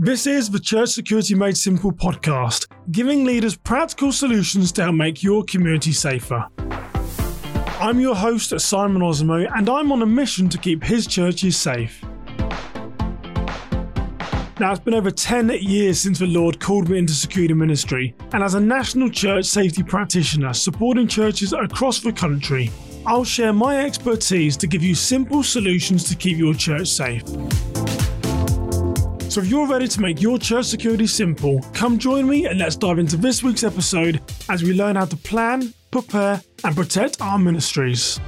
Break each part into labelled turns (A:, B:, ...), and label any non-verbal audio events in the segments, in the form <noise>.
A: This is the Church Security Made Simple podcast, giving leaders practical solutions to help make your community safer. I'm your host, Simon Osamoh, and I'm on a mission to keep his churches safe. Now, it's been over 10 years since the Lord called me into security ministry, and as a national church safety practitioner supporting churches across the country, I'll share my expertise to give you simple solutions to keep your church safe. So, if you're ready to make your church security simple, come join me and let's dive into this week's episode as we learn how to plan, prepare, and protect our ministries.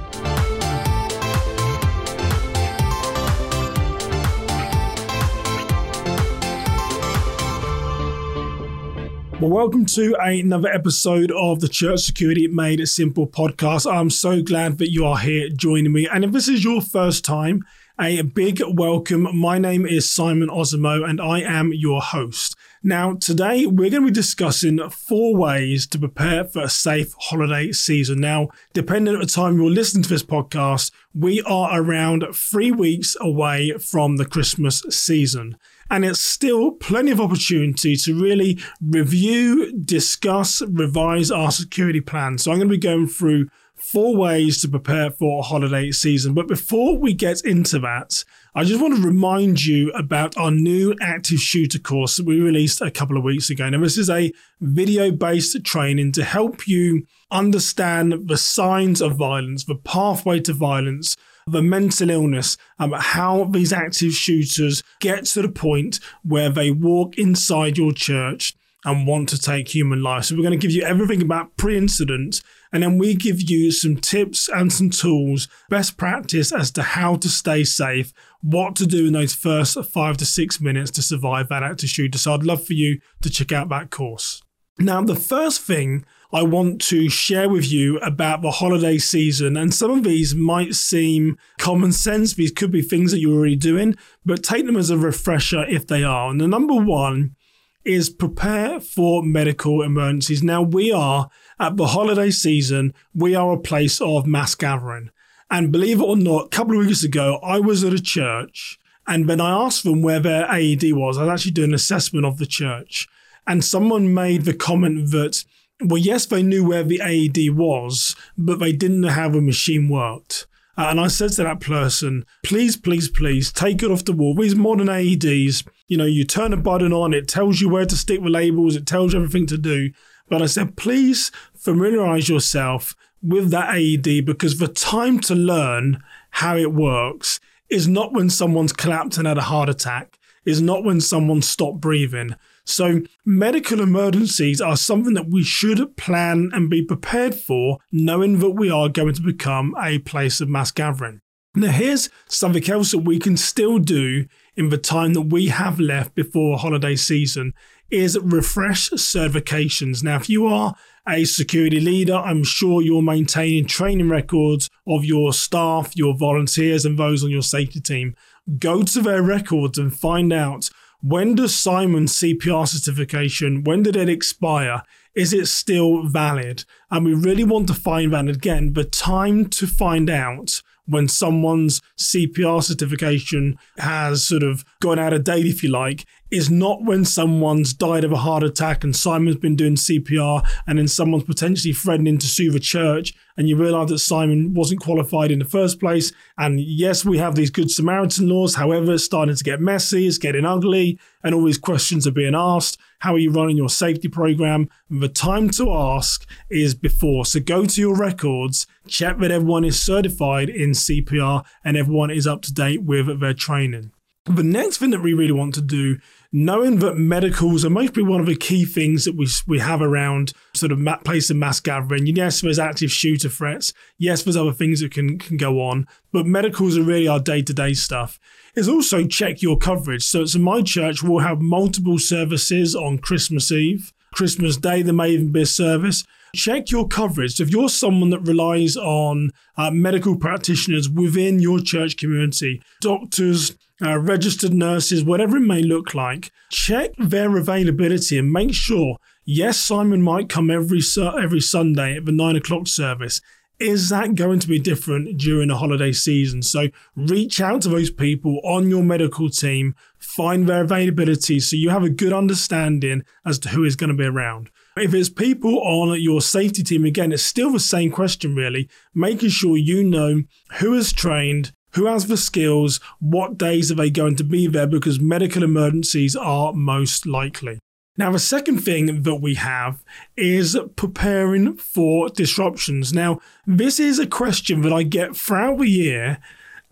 A: Well, welcome to another episode of the Church Security Made Simple podcast. I'm so glad that you are here joining me. And if this is your first time, a big welcome. My name is Simon Osamoh and I am your host. Now, today we're going to be discussing four ways to prepare for a safe holiday season. Now, depending on the time you're listening to this podcast, we are around three weeks away from the Christmas season and it's still plenty of opportunity to really review, discuss, revise our security plan. So I'm going to be going through four ways to prepare for a holiday season. But before we get into that, I just want to remind you about our new active shooter course that we released a couple of weeks ago. Now, this is a video based training to help you understand the signs of violence, the pathway to violence, the mental illness, um, how these active shooters get to the point where they walk inside your church and want to take human life. So we're going to give you everything about pre-incident and then we give you some tips and some tools, best practice as to how to stay safe, what to do in those first five to six minutes to survive that active shooter. So I'd love for you to check out that course. Now, the first thing I want to share with you about the holiday season. And some of these might seem common sense. These could be things that you're already doing, but take them as a refresher if they are. And the number one is prepare for medical emergencies. Now, we are at the holiday season, we are a place of mass gathering. And believe it or not, a couple of weeks ago, I was at a church. And when I asked them where their AED was, I was actually doing an assessment of the church. And someone made the comment that well, yes, they knew where the AED was, but they didn't know how the machine worked. Uh, and I said to that person, please, please, please take it off the wall. These modern AEDs, you know, you turn a button on, it tells you where to stick the labels, it tells you everything to do. But I said, please familiarize yourself with that AED because the time to learn how it works is not when someone's collapsed and had a heart attack, is not when someone stopped breathing. So, medical emergencies are something that we should plan and be prepared for, knowing that we are going to become a place of mass gathering. Now, here's something else that we can still do in the time that we have left before holiday season is refresh certifications. Now, if you are a security leader, I'm sure you're maintaining training records of your staff, your volunteers, and those on your safety team. Go to their records and find out when does Simon's CPR certification, when did it expire? Is it still valid? And we really want to find that again, the time to find out when someone's CPR certification has sort of gone out of date, if you like, is not when someone's died of a heart attack and Simon's been doing CPR and then someone's potentially threatening to sue the church and you realize that Simon wasn't qualified in the first place. And yes, we have these Good Samaritan laws. However, it's starting to get messy, it's getting ugly, and all these questions are being asked. How are you running your safety program? The time to ask is before. So go to your records, check that everyone is certified in CPR and everyone is up to date with their training. The next thing that we really want to do knowing that medicals are mostly one of the key things that we we have around sort of place of mass gathering. Yes, there's active shooter threats. Yes, there's other things that can can go on, but medicals are really our day to day stuff. Is also check your coverage. So, so my church will have multiple services on Christmas Eve, Christmas Day. There may even be a service check your coverage. So if you're someone that relies on uh, medical practitioners within your church community, doctors, uh, registered nurses, whatever it may look like, check their availability and make sure. Yes, Simon might come every every Sunday at the nine o'clock service. is that going to be different during the holiday season? So reach out to those people on your medical team, find their availability so you have a good understanding as to who is going to be around. If it's people on your safety team, again, it's still the same question, really, making sure you know who is trained, who has the skills, what days are they going to be there, because medical emergencies are most likely. Now, the second thing that we have is preparing for disruptions. Now, this is a question that I get throughout the year,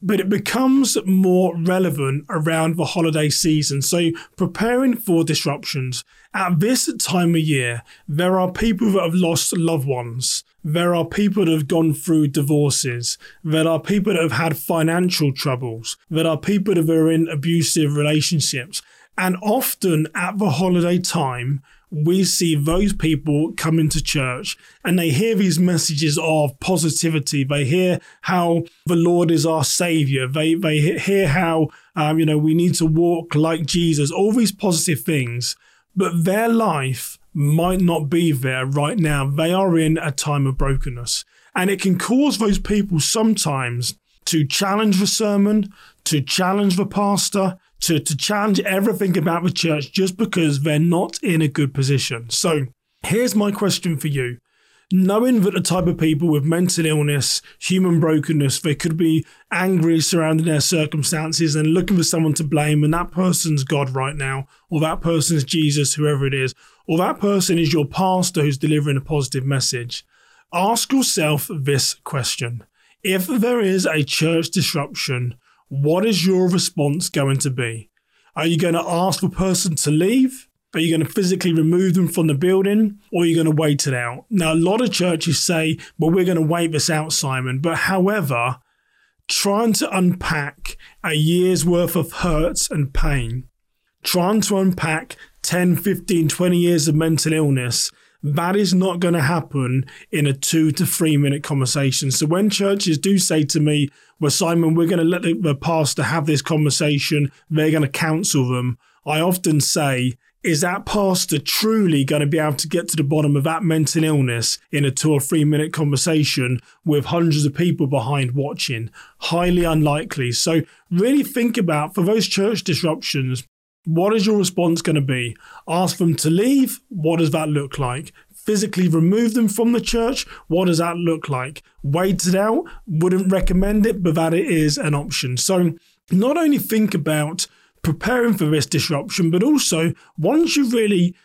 A: but it becomes more relevant around the holiday season. So, preparing for disruptions. At this time of year, there are people that have lost loved ones. There are people that have gone through divorces. There are people that have had financial troubles. There are people that are in abusive relationships. And often at the holiday time, we see those people come into church and they hear these messages of positivity. They hear how the Lord is our savior. They, they hear how, um, you know, we need to walk like Jesus, all these positive things. But their life might not be there right now. They are in a time of brokenness. And it can cause those people sometimes to challenge the sermon, to challenge the pastor, to, to challenge everything about the church just because they're not in a good position. So here's my question for you. Knowing that the type of people with mental illness, human brokenness, they could be angry surrounding their circumstances and looking for someone to blame, and that person's God right now, or that person's Jesus, whoever it is, or that person is your pastor who's delivering a positive message. Ask yourself this question If there is a church disruption, what is your response going to be? Are you going to ask the person to leave? Are you going to physically remove them from the building or are you going to wait it out? Now, a lot of churches say, well, we're going to wait this out, Simon. But however, trying to unpack a year's worth of hurts and pain, trying to unpack 10, 15, 20 years of mental illness that is not going to happen in a two to three minute conversation. So when churches do say to me, well, Simon, we're going to let the, pastor have this conversation, they're going to counsel them, I often say, is that pastor truly going to be able to get to the bottom of that mental illness in a two or three minute conversation with hundreds of people behind watching? Highly unlikely. So, really think about for those church disruptions, what is your response going to be? Ask them to leave? What does that look like? Physically remove them from the church? What does that look like? Wait it out? Wouldn't recommend it, but that it is an option. So, not only think about preparing for this disruption, but also once you really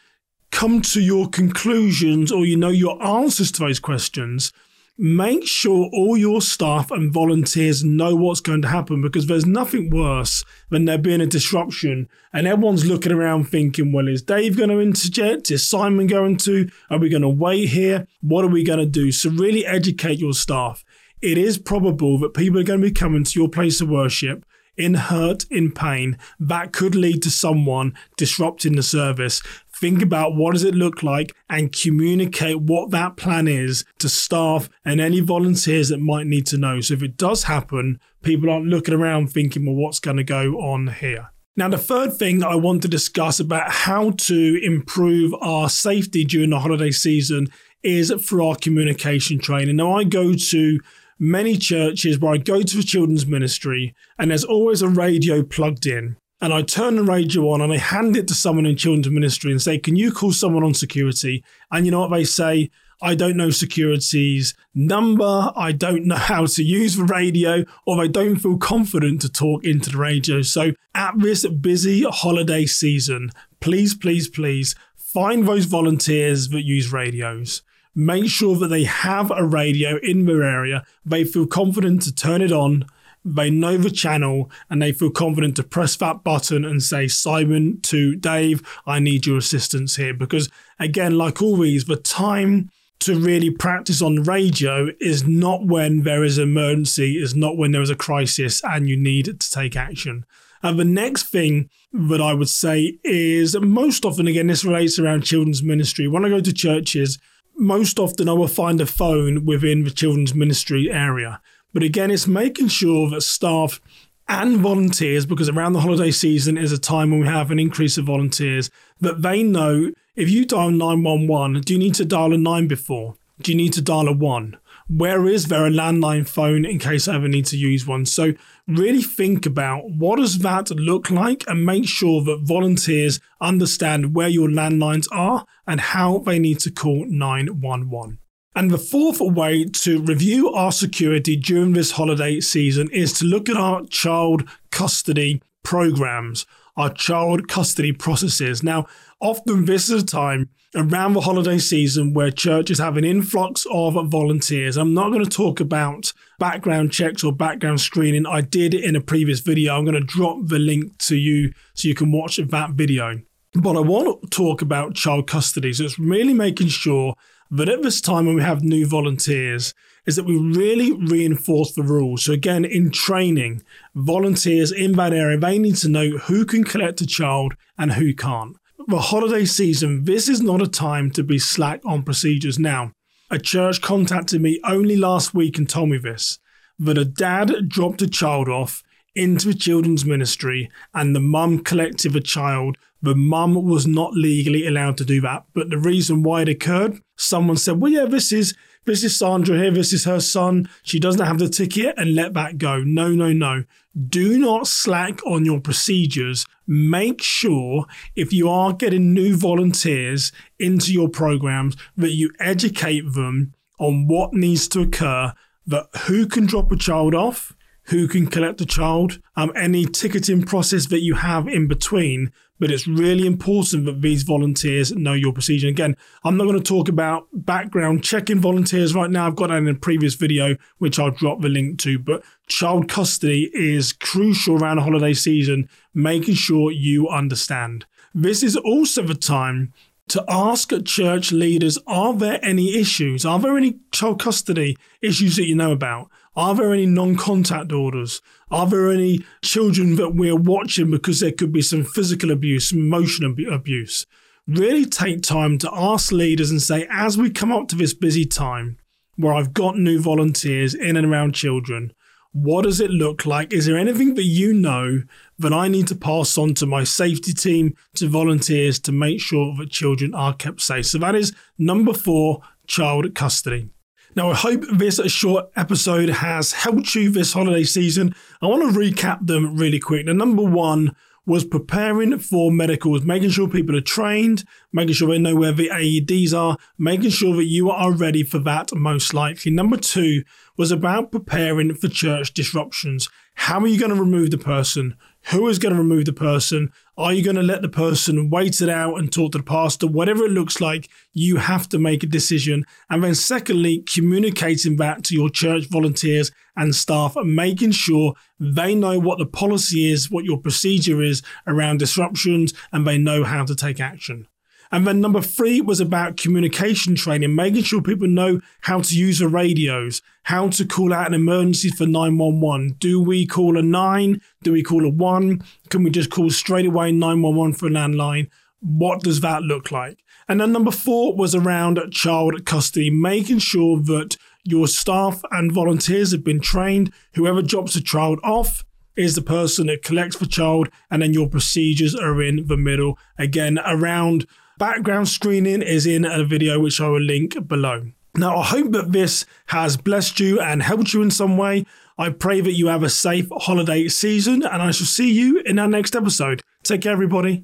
A: come to your conclusions or you know your answers to those questions, make sure all your staff and volunteers know what's going to happen because there's nothing worse than there being a disruption and everyone's looking around thinking, well, is Dave going to interject? Is Simon going to? Are we going to wait here? What are we going to do? So, really educate your staff. It is probable that people are going to be coming to your place of worship in hurt, in pain, that could lead to someone disrupting the service think about what does it look like and communicate what that plan is to staff and any volunteers that might need to know. So if it does happen, people aren't looking around thinking, well, what's going to go on here? Now, the third thing I want to discuss about how to improve our safety during the holiday season is through our communication training. Now, I go to many churches where I go to the children's ministry and there's always a radio plugged in and I turn the radio on and I hand it to someone in children's ministry and say, Can you call someone on security? And you know what they say? I don't know security's number. I don't know <laughs> how to use the radio, or they don't feel confident to talk into the radio. So, at this busy holiday season, please, please, please find those volunteers that use radios. Make sure that they have a radio in their area. They feel confident to turn it on they know the channel and they feel confident to press that button and say, Simon to Dave, I need your assistance here. Because again, like always, the time to really practice on radio is not when there is an emergency, is not when there is a crisis and you need to take action. And the next thing that I would say is most often, again, this relates around children's ministry. When I go to churches, most often I will find a phone within the children's ministry area. But again, it's making sure that staff and volunteers, because around the holiday season is a time when we have an increase of volunteers, that they know if you dial 911, do you need to dial a 9 before? Do you need to dial a 1? Where is there a landline phone in case I ever need to use one? So really think about what does that look like and make sure that volunteers understand where your landlines are and how they need to call 911. And the fourth way to review our security during this holiday season is to look at our child custody programs, our child custody processes. Now, often this is a time around the holiday season where churches have an influx of volunteers. I'm not going to talk about background checks or background screening. I did it in a previous video. I'm going to drop the link to you so you can watch that video. But I want to talk about child custody. So it's really making sure but at this time, when we have new volunteers, is that we really reinforce the rules. So again, in training, volunteers in that area, they need to know who can collect a child and who can't. The holiday season, this is not a time to be slack on procedures. Now, a church contacted me only last week and told me this that a dad dropped a child off into a children's ministry and the mum collected a child. The mum was not legally allowed to do that. But the reason why it occurred, someone said, well, yeah, this is this is Sandra here, this is her son. She doesn't have the ticket and let that go. No, no, no. Do not slack on your procedures. Make sure if you are getting new volunteers into your programs that you educate them on what needs to occur, that who can drop a child off, who can collect the child, um, any ticketing process that you have in between. But it's really important that these volunteers know your procedure. Again, I'm not going to talk about background checking volunteers right now. I've got that in a previous video, which I'll drop the link to. But child custody is crucial around the holiday season, making sure you understand. This is also the time to ask church leaders are there any issues? Are there any child custody issues that you know about? Are there any non contact orders? Are there any children that we're watching because there could be some physical abuse, emotional abuse? Really take time to ask leaders and say, as we come up to this busy time where I've got new volunteers in and around children, what does it look like? Is there anything that you know that I need to pass on to my safety team, to volunteers to make sure that children are kept safe? So that is number four child custody. Now, I hope this short episode has helped you this holiday season. I want to recap them really quick. Now, number one was preparing for medicals, making sure people are trained, making sure they know where the AEDs are, making sure that you are ready for that most likely. Number two was about preparing for church disruptions. How are you going to remove the person? Who is going to remove the person? Are you going to let the person wait it out and talk to the pastor? Whatever it looks like, you have to make a decision. And then, secondly, communicating that to your church volunteers and staff making sure they know what the policy is, what your procedure is around disruptions, and they know how to take action. And then number three was about communication training, making sure people know how to use the radios, how to call out an emergency for 911. Do we call a nine? Do we call a one? Can we just call straight away 911 for a landline? What does that look like? And then number four was around child custody, making sure that your staff and volunteers have been trained. Whoever drops a child off, is the person that collects the child, and then your procedures are in the middle. Again, around Background screening is in a video which I will link below. Now, I hope that this has blessed you and helped you in some way. I pray that you have a safe holiday season, and I shall see you in our next episode. Take care, everybody.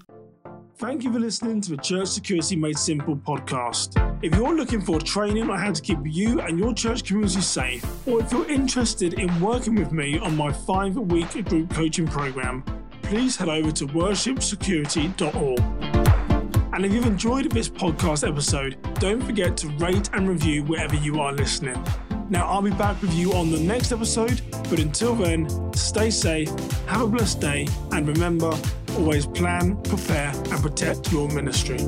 A: Thank you for listening to the Church Security Made Simple podcast. If you're looking for training on how to keep you and your church community safe, or if you're interested in working with me on my five week group coaching program, please head over to worshipsecurity.org. And if you've enjoyed this podcast episode, don't forget to rate and review wherever you are listening. Now, I'll be back with you on the next episode, but until then, stay safe, have a blessed day, and remember always plan, prepare, and protect your ministry.